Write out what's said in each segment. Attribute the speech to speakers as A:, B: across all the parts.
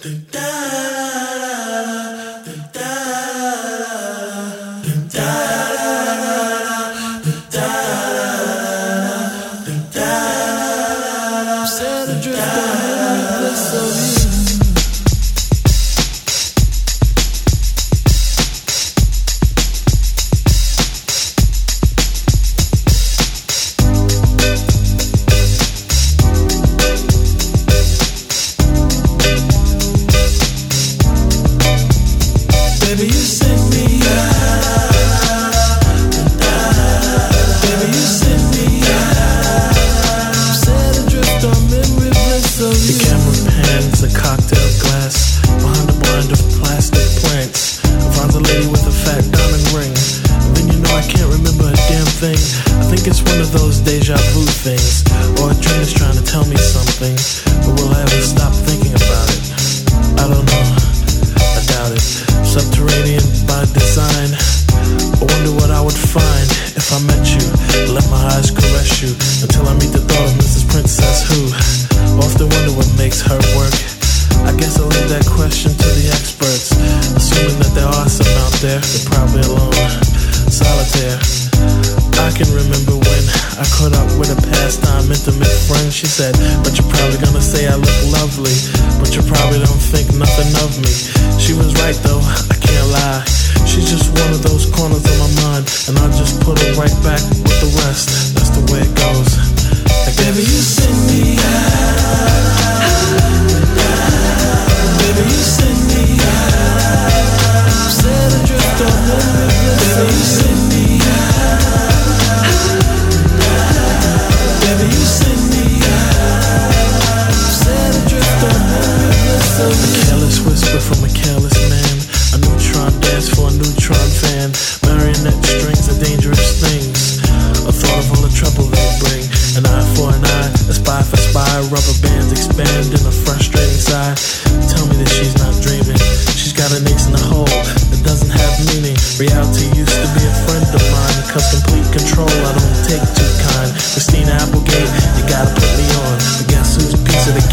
A: Set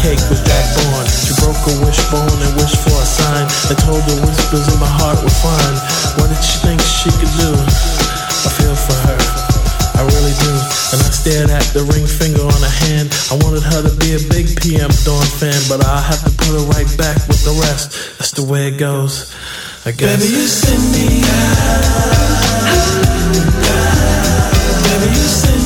A: cake was. She broke a wishbone and wished for a sign. I told whispers in my heart were fine. What did she think she could do? I feel for her. I really do. And I stared at the ring finger on her hand. I wanted her to be a big PM Dawn fan, but I have to put her right back with the rest. That's the way it goes, I guess. Baby, you send me out. Baby, you send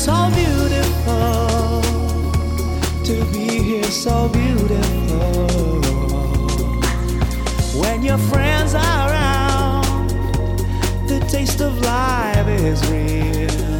B: so beautiful to be here so beautiful. When your friends are around the taste of life is real.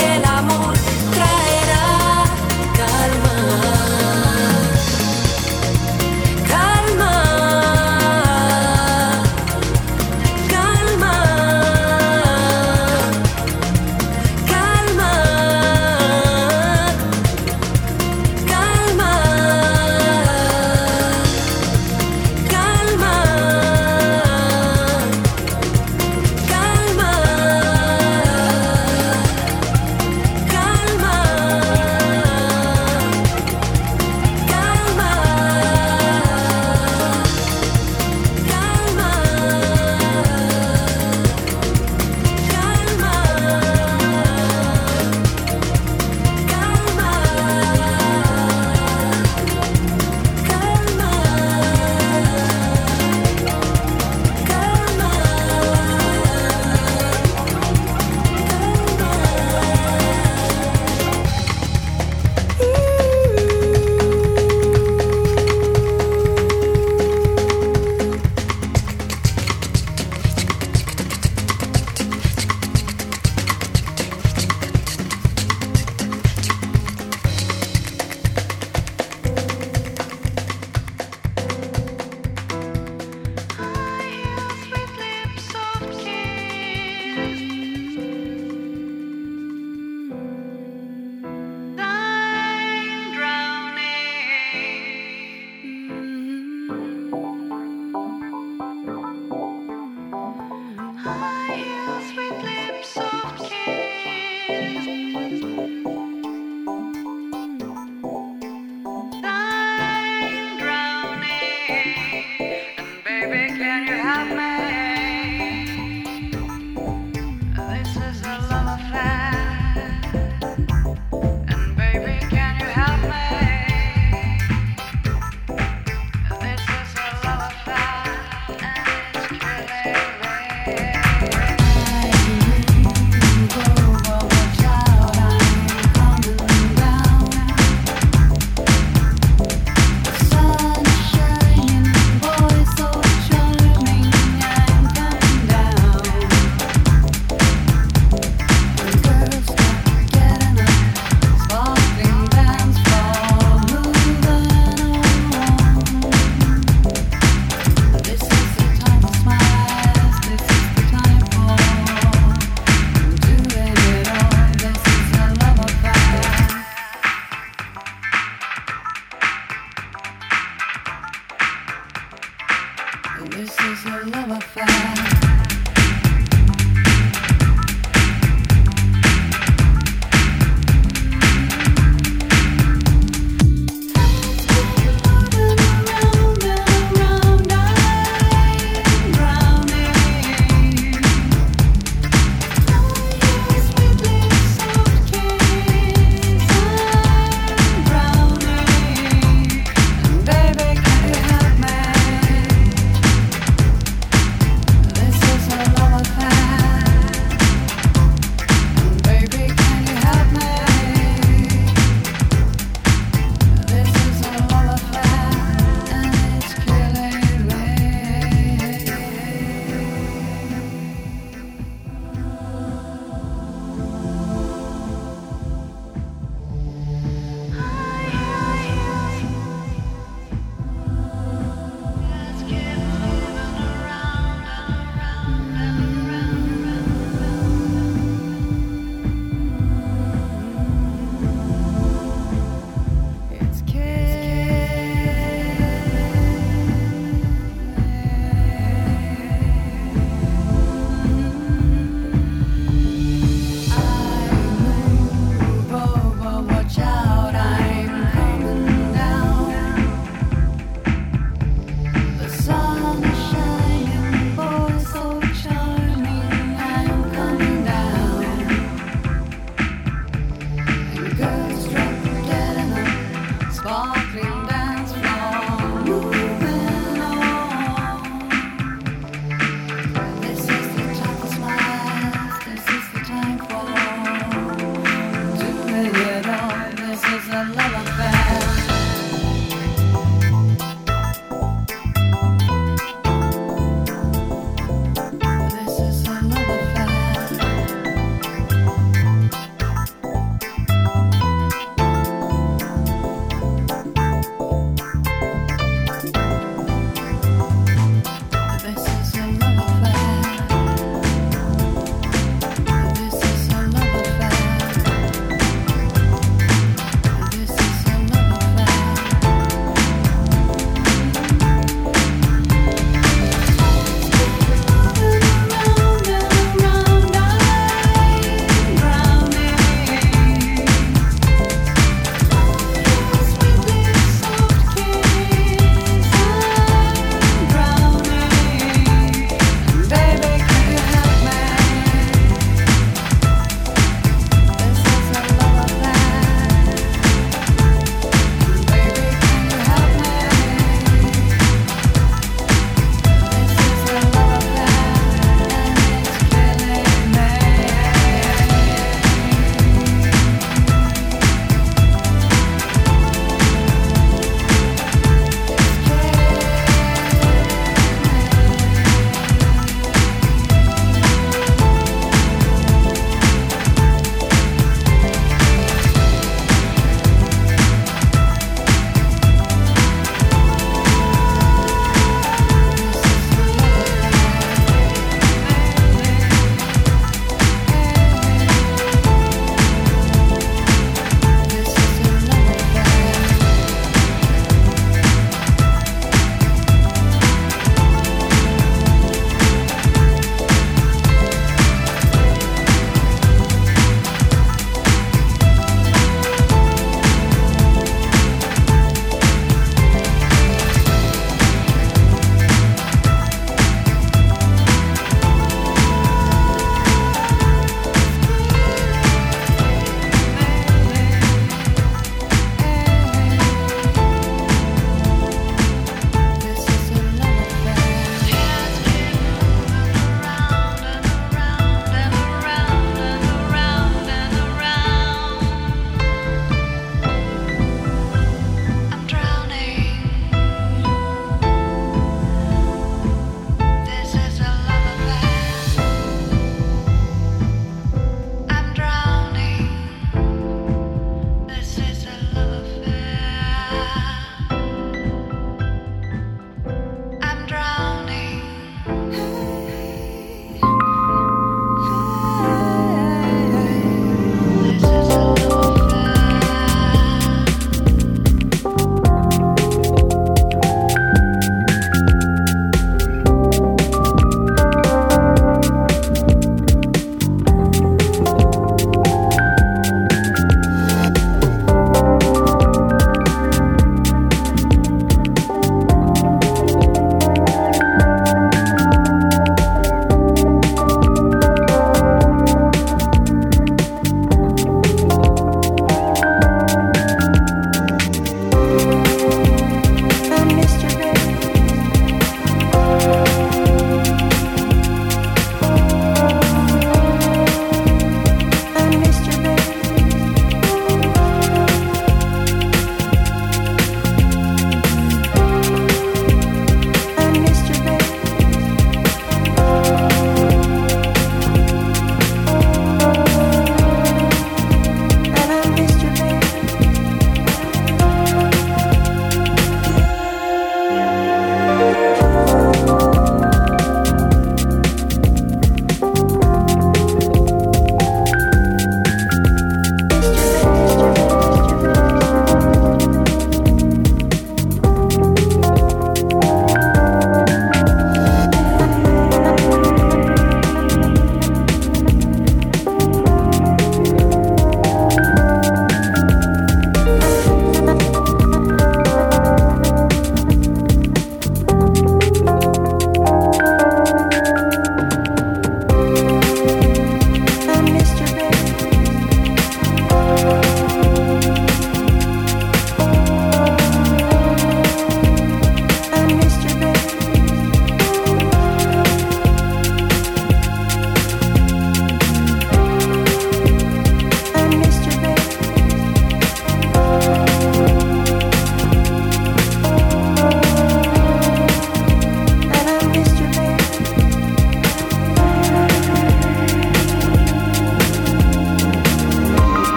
C: que la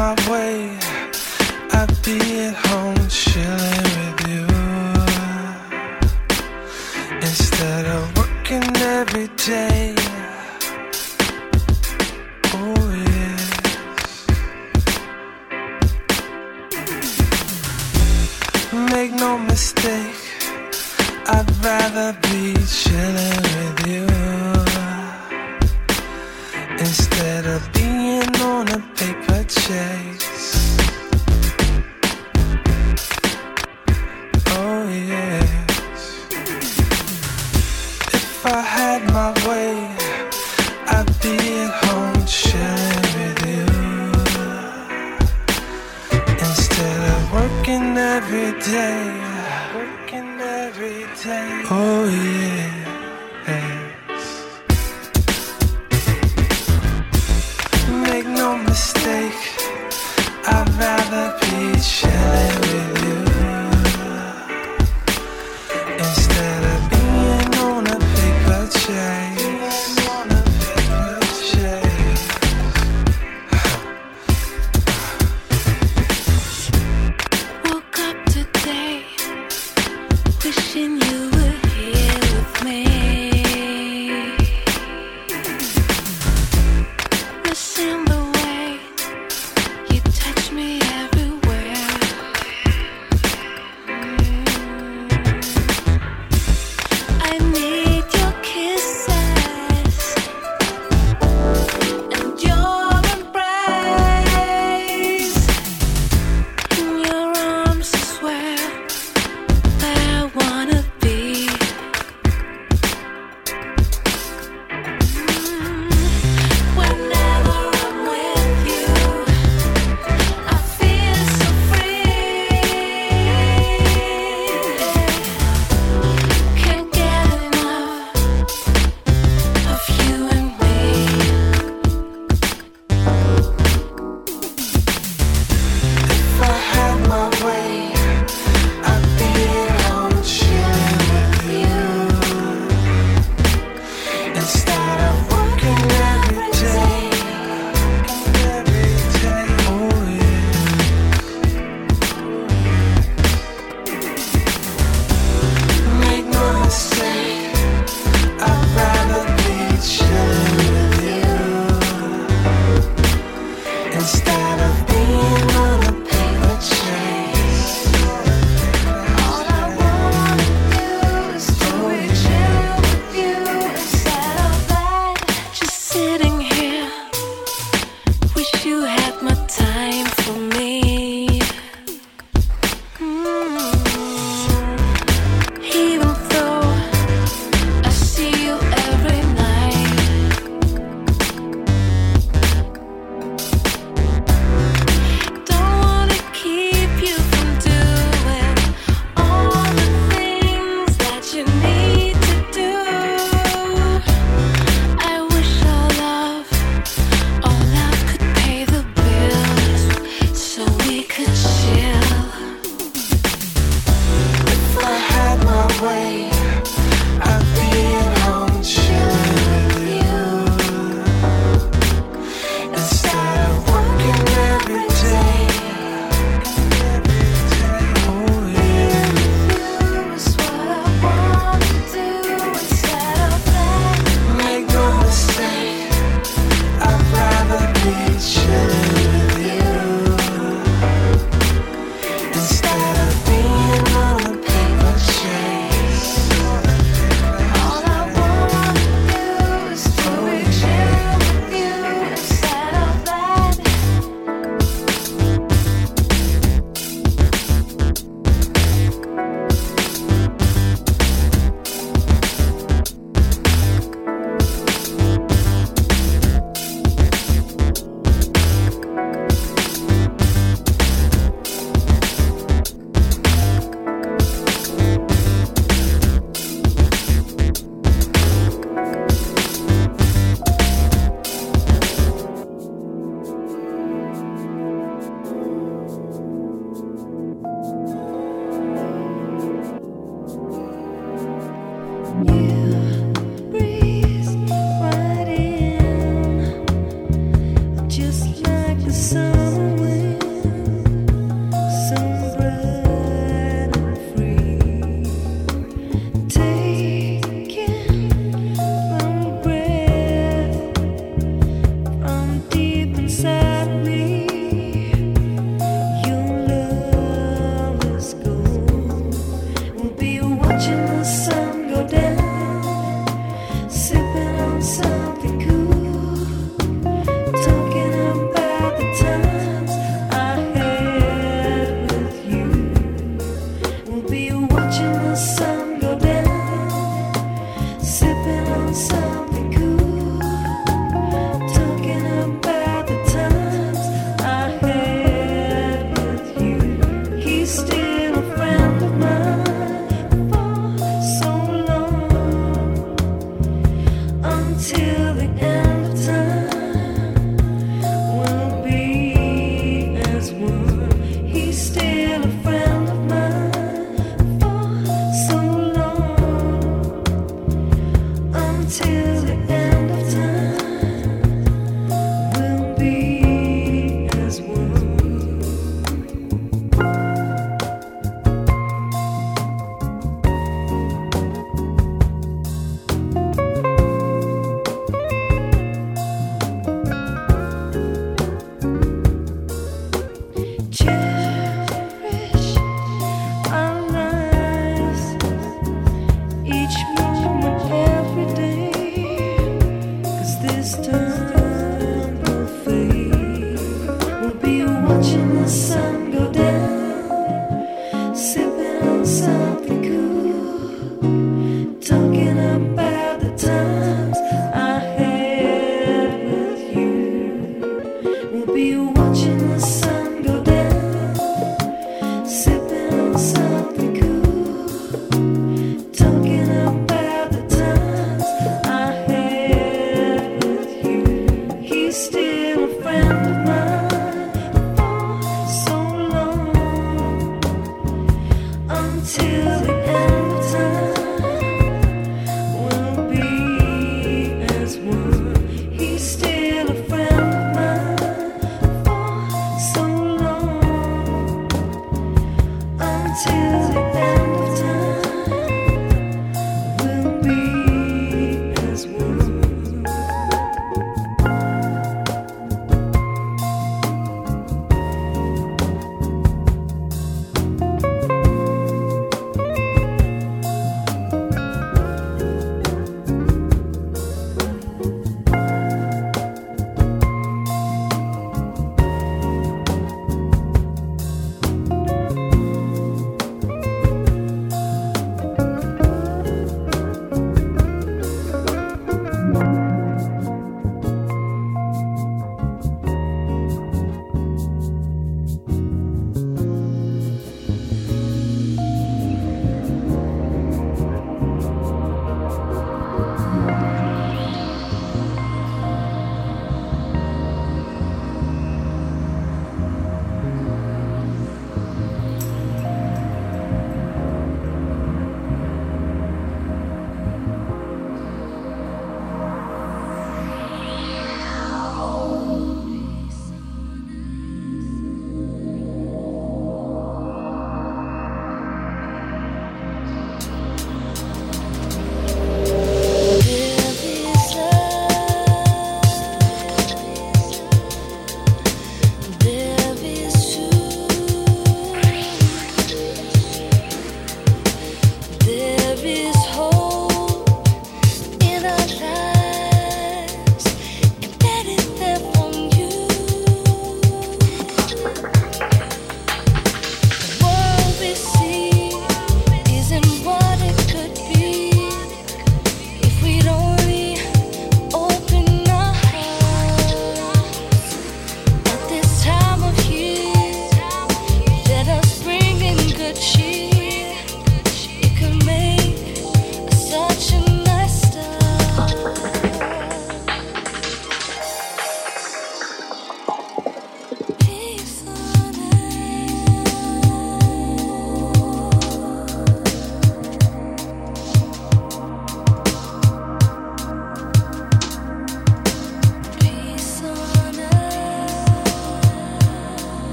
D: my way, I'd be at home